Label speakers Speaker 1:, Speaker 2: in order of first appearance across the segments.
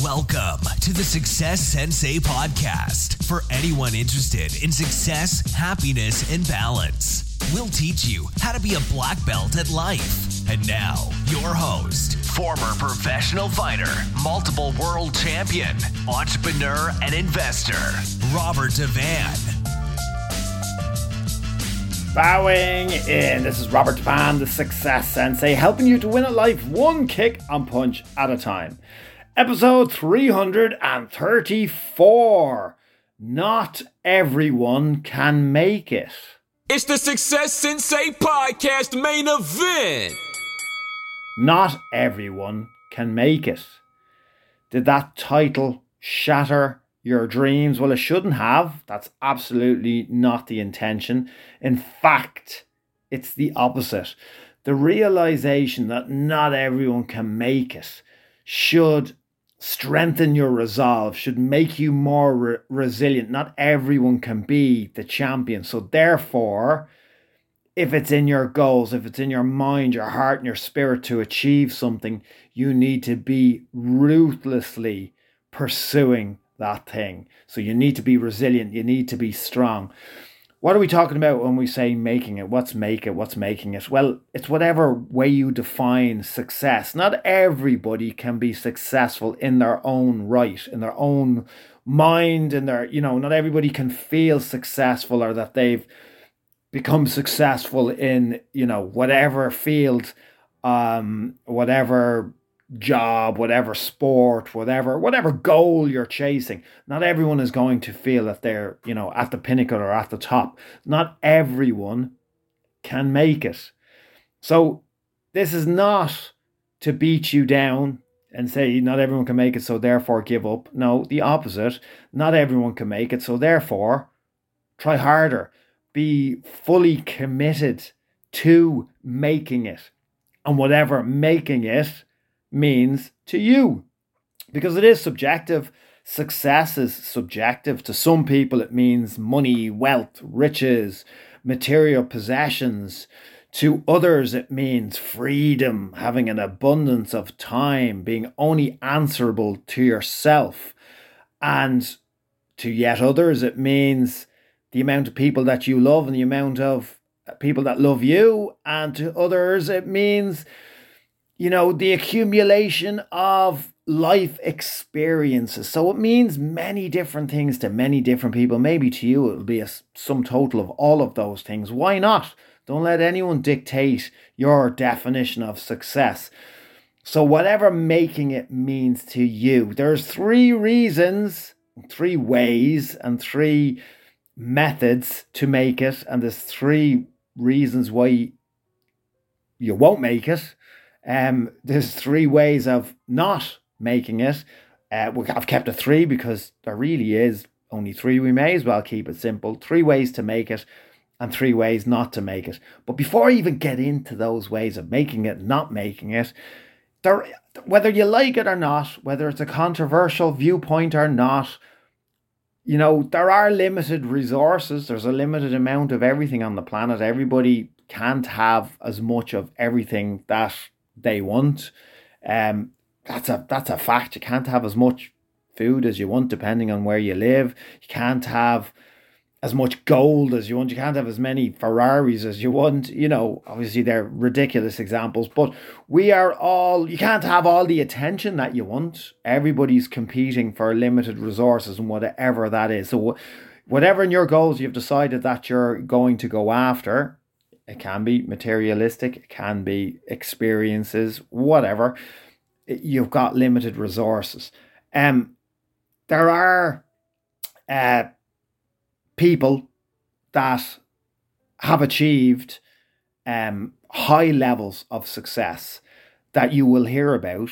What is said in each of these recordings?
Speaker 1: Welcome to the Success Sensei podcast for anyone interested in success, happiness, and balance. We'll teach you how to be a black belt at life. And now, your host, former professional fighter, multiple world champion, entrepreneur, and investor, Robert Devane.
Speaker 2: Bowing in. This is Robert Devane, the Success Sensei, helping you to win at life one kick and punch at a time. Episode 334. Not everyone can make it.
Speaker 3: It's the Success Sensei Podcast main event.
Speaker 2: Not everyone can make it. Did that title shatter your dreams? Well, it shouldn't have. That's absolutely not the intention. In fact, it's the opposite. The realization that not everyone can make it should strengthen your resolve, should make you more re- resilient. Not everyone can be the champion. So, therefore, if it's in your goals, if it's in your mind, your heart, and your spirit to achieve something, you need to be ruthlessly pursuing that thing. So, you need to be resilient, you need to be strong. What are we talking about when we say making it? What's make it? What's making it? Well, it's whatever way you define success. Not everybody can be successful in their own right, in their own mind, in their, you know, not everybody can feel successful or that they've become successful in, you know, whatever field, um, whatever job, whatever sport, whatever whatever goal you're chasing. Not everyone is going to feel that they're, you know, at the pinnacle or at the top. Not everyone can make it. So this is not to beat you down and say not everyone can make it, so therefore give up. No, the opposite. Not everyone can make it, so therefore try harder. Be fully committed to making it. And whatever making it means to you. Because it is subjective. Success is subjective. To some people, it means money, wealth, riches, material possessions. To others, it means freedom, having an abundance of time, being only answerable to yourself. And to yet others, it means the amount of people that you love and the amount of people that love you. And to others, it means you know, the accumulation of life experiences. So it means many different things to many different people. Maybe to you, it'll be a sum total of all of those things. Why not? Don't let anyone dictate your definition of success. So, whatever making it means to you, there's three reasons, three ways, and three methods to make it. And there's three reasons why you won't make it. Um, there's three ways of not making it. Uh, I've kept a three because there really is only three. We may as well keep it simple. Three ways to make it and three ways not to make it. But before I even get into those ways of making it, not making it, there, whether you like it or not, whether it's a controversial viewpoint or not, you know, there are limited resources. There's a limited amount of everything on the planet. Everybody can't have as much of everything that they want. Um, that's a that's a fact. You can't have as much food as you want depending on where you live. You can't have as much gold as you want. You can't have as many Ferraris as you want. You know, obviously they're ridiculous examples, but we are all, you can't have all the attention that you want. Everybody's competing for limited resources and whatever that is. So, whatever in your goals you've decided that you're going to go after, it can be materialistic, it can be experiences, whatever. You've got limited resources. Um, there are uh, people that have achieved um, high levels of success that you will hear about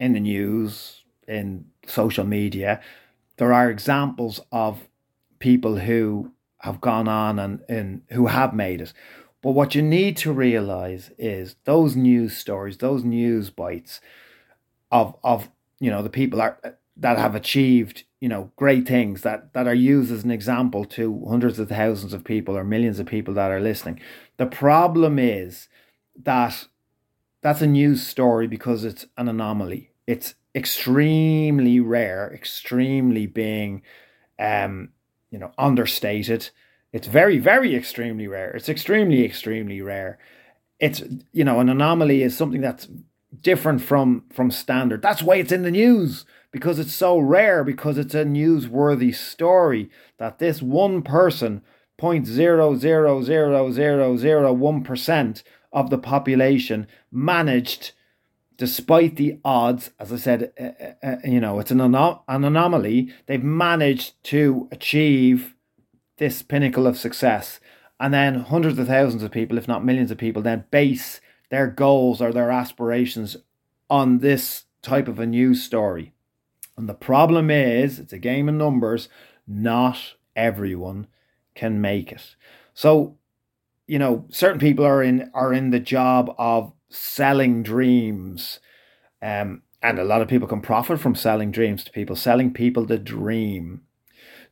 Speaker 2: in the news, in social media. There are examples of people who have gone on and, and who have made it. But what you need to realize is those news stories, those news bites of of you know the people are, that have achieved you know great things that that are used as an example to hundreds of thousands of people or millions of people that are listening. The problem is that that's a news story because it's an anomaly. It's extremely rare, extremely being, um, you know, understated. It's very, very extremely rare. It's extremely, extremely rare. It's you know, an anomaly is something that's different from from standard. That's why it's in the news because it's so rare because it's a newsworthy story that this one person point zero zero zero zero zero one percent of the population managed despite the odds, as I said, uh, uh, you know, it's an, anom- an anomaly. They've managed to achieve this pinnacle of success. And then hundreds of thousands of people, if not millions of people, then base their goals or their aspirations on this type of a news story. And the problem is, it's a game of numbers. Not everyone can make it. So, you know, certain people are in are in the job of selling dreams. Um, and a lot of people can profit from selling dreams to people, selling people the dream.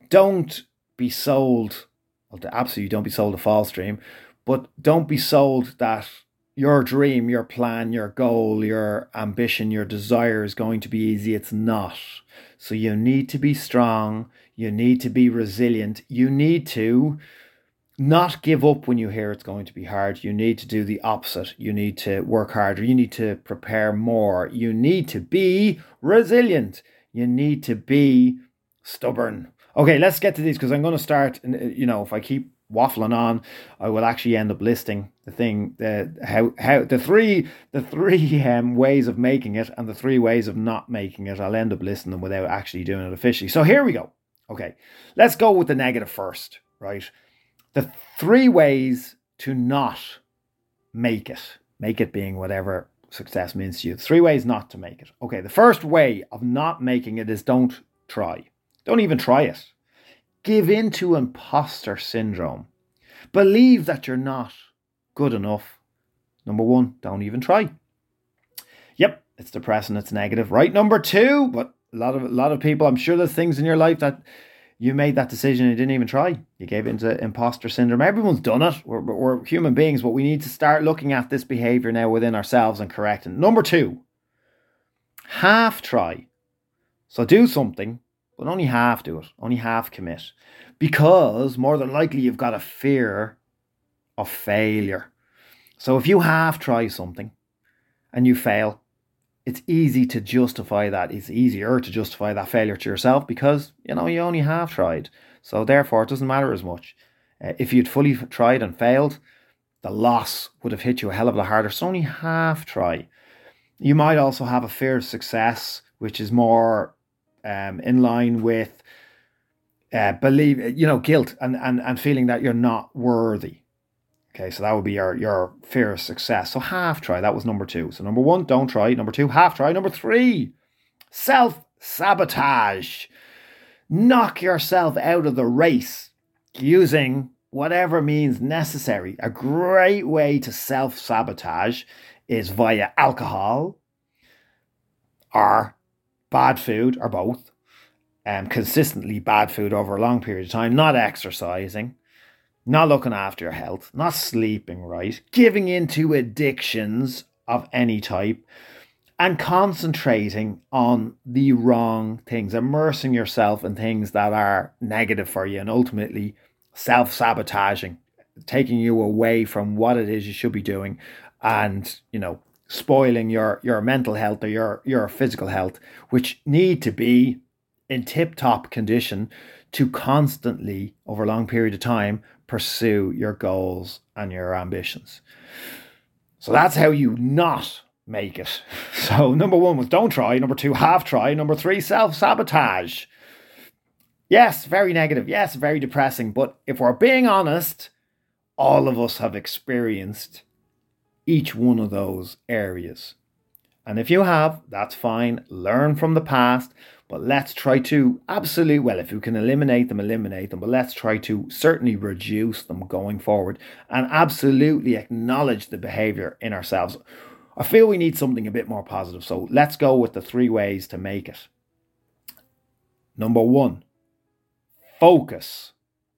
Speaker 2: Don't be sold, well, absolutely don't be sold a false dream, but don't be sold that your dream, your plan, your goal, your ambition, your desire is going to be easy. It's not. So you need to be strong. You need to be resilient. You need to not give up when you hear it's going to be hard. You need to do the opposite. You need to work harder. You need to prepare more. You need to be resilient. You need to be stubborn. Okay, let's get to these because I'm going to start. Uh, you know, if I keep waffling on, I will actually end up listing the thing, the how how the three the three um, ways of making it and the three ways of not making it. I'll end up listing them without actually doing it officially. So here we go. Okay, let's go with the negative first, right? the three ways to not make it, make it being whatever success means to you. Three ways not to make it. Okay, the first way of not making it is don't try. Don't even try it. Give in to imposter syndrome. Believe that you're not good enough. Number one, don't even try. Yep, it's depressing, it's negative. Right, number two, but a lot of a lot of people, I'm sure there's things in your life that you made that decision and you didn't even try. You gave into imposter syndrome. Everyone's done it. We're, we're human beings, but we need to start looking at this behavior now within ourselves and correcting. Number two, half try. So do something, but only half do it, only half commit. Because more than likely you've got a fear of failure. So if you half try something and you fail, it's easy to justify that. It's easier to justify that failure to yourself because you know you only half tried. So therefore, it doesn't matter as much. Uh, if you'd fully tried and failed, the loss would have hit you a hell of a lot harder. So only half try. You might also have a fear of success, which is more um, in line with uh, believe you know guilt and, and and feeling that you're not worthy. Okay, so that would be your, your fear of success. So half try, that was number two. So number one, don't try. Number two, half try. Number three, self sabotage. Knock yourself out of the race using whatever means necessary. A great way to self sabotage is via alcohol or bad food or both. Um, consistently bad food over a long period of time, not exercising not looking after your health, not sleeping right, giving into addictions of any type, and concentrating on the wrong things, immersing yourself in things that are negative for you and ultimately self sabotaging, taking you away from what it is you should be doing and, you know, spoiling your, your mental health or your, your physical health, which need to be in tip top condition to constantly, over a long period of time, pursue your goals and your ambitions. So that's how you not make it. So, number one was don't try. Number two, half try. Number three, self sabotage. Yes, very negative. Yes, very depressing. But if we're being honest, all of us have experienced each one of those areas. And if you have, that's fine. Learn from the past, but let's try to absolutely, well, if you can eliminate them, eliminate them, but let's try to certainly reduce them going forward and absolutely acknowledge the behavior in ourselves. I feel we need something a bit more positive. So let's go with the three ways to make it. Number one, focus.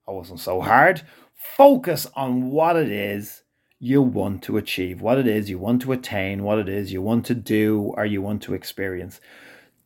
Speaker 2: I wasn't so hard. Focus on what it is you want to achieve, what it is you want to attain, what it is you want to do or you want to experience.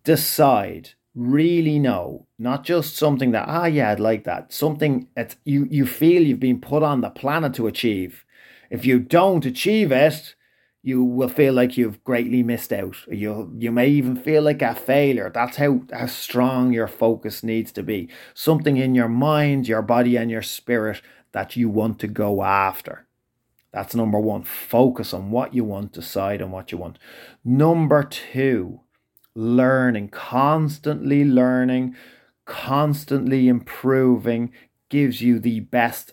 Speaker 2: decide, really know, not just something that, ah, yeah, I'd like that, something that you, you feel you've been put on the planet to achieve. If you don't achieve it, you will feel like you've greatly missed out. You you may even feel like a failure. That's how, how strong your focus needs to be. Something in your mind, your body, and your spirit that you want to go after. That's number one. Focus on what you want, decide on what you want. Number two, learning, constantly learning, constantly improving gives you the best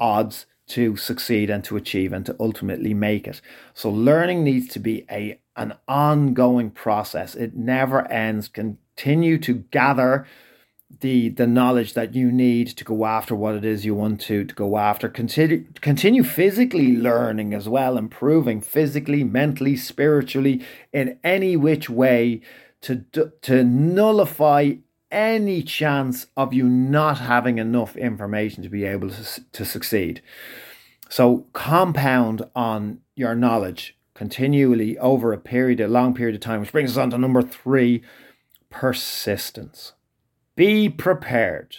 Speaker 2: odds to succeed and to achieve and to ultimately make it. So learning needs to be a an ongoing process. It never ends. Continue to gather the the knowledge that you need to go after what it is you want to, to go after. Continue continue physically learning as well, improving physically, mentally, spiritually, in any which way to to nullify any chance of you not having enough information to be able to, to succeed. So compound on your knowledge continually over a period, a long period of time, which brings us on to number three, persistence. Be prepared.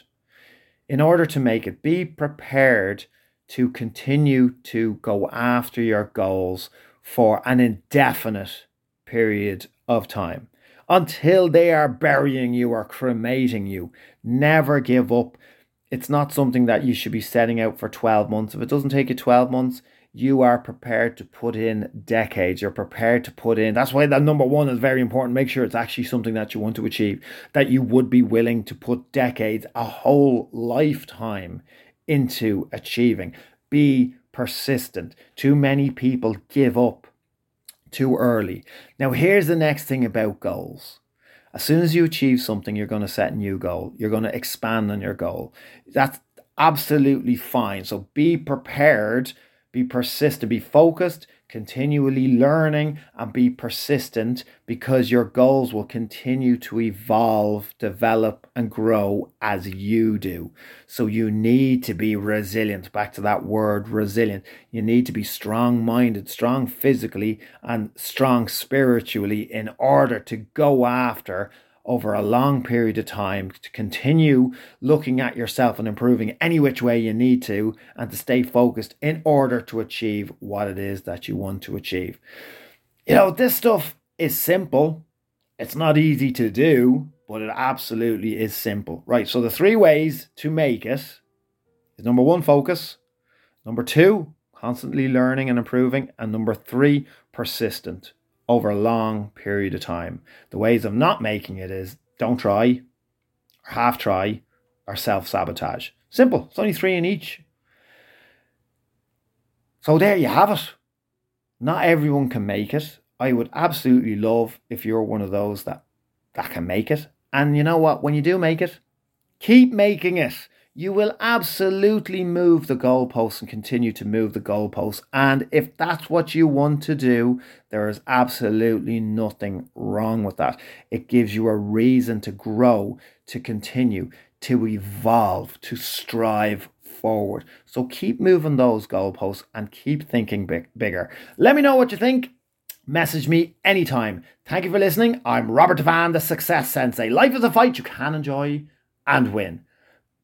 Speaker 2: In order to make it, be prepared to continue to go after your goals for an indefinite period of time until they are burying you or cremating you. Never give up. It's not something that you should be setting out for 12 months. If it doesn't take you 12 months, you are prepared to put in decades. You're prepared to put in. That's why that number one is very important. Make sure it's actually something that you want to achieve, that you would be willing to put decades, a whole lifetime into achieving. Be persistent. Too many people give up too early. Now, here's the next thing about goals. As soon as you achieve something, you're going to set a new goal. You're going to expand on your goal. That's absolutely fine. So be prepared, be persistent, be focused, continually learning and be persistent because your goals will continue to evolve, develop, and grow as you do. So you need to be resilient. Back to that word resilient. You need to be strong minded, strong physically, and strong spiritually in order to go after over a long period of time to continue looking at yourself and improving any which way you need to and to stay focused in order to achieve what it is that you want to achieve. You know, this stuff is simple. It's not easy to do, but it absolutely is simple. Right. So the three ways to make it is number one, focus. Number two, constantly learning and improving. And number three, persistent over a long period of time. The ways of not making it is don't try, or half try, or self sabotage. Simple. It's only three in each. So there you have it. Not everyone can make it. I would absolutely love if you're one of those that that can make it. And you know what? When you do make it, keep making it you will absolutely move the goalposts and continue to move the goalposts. And if that's what you want to do, there is absolutely nothing wrong with that. It gives you a reason to grow, to continue, to evolve, to strive forward. So keep moving those goalposts and keep thinking big, bigger. Let me know what you think. Message me anytime. Thank you for listening. I'm Robert Devane, the Success Sensei. Life is a fight you can enjoy and win.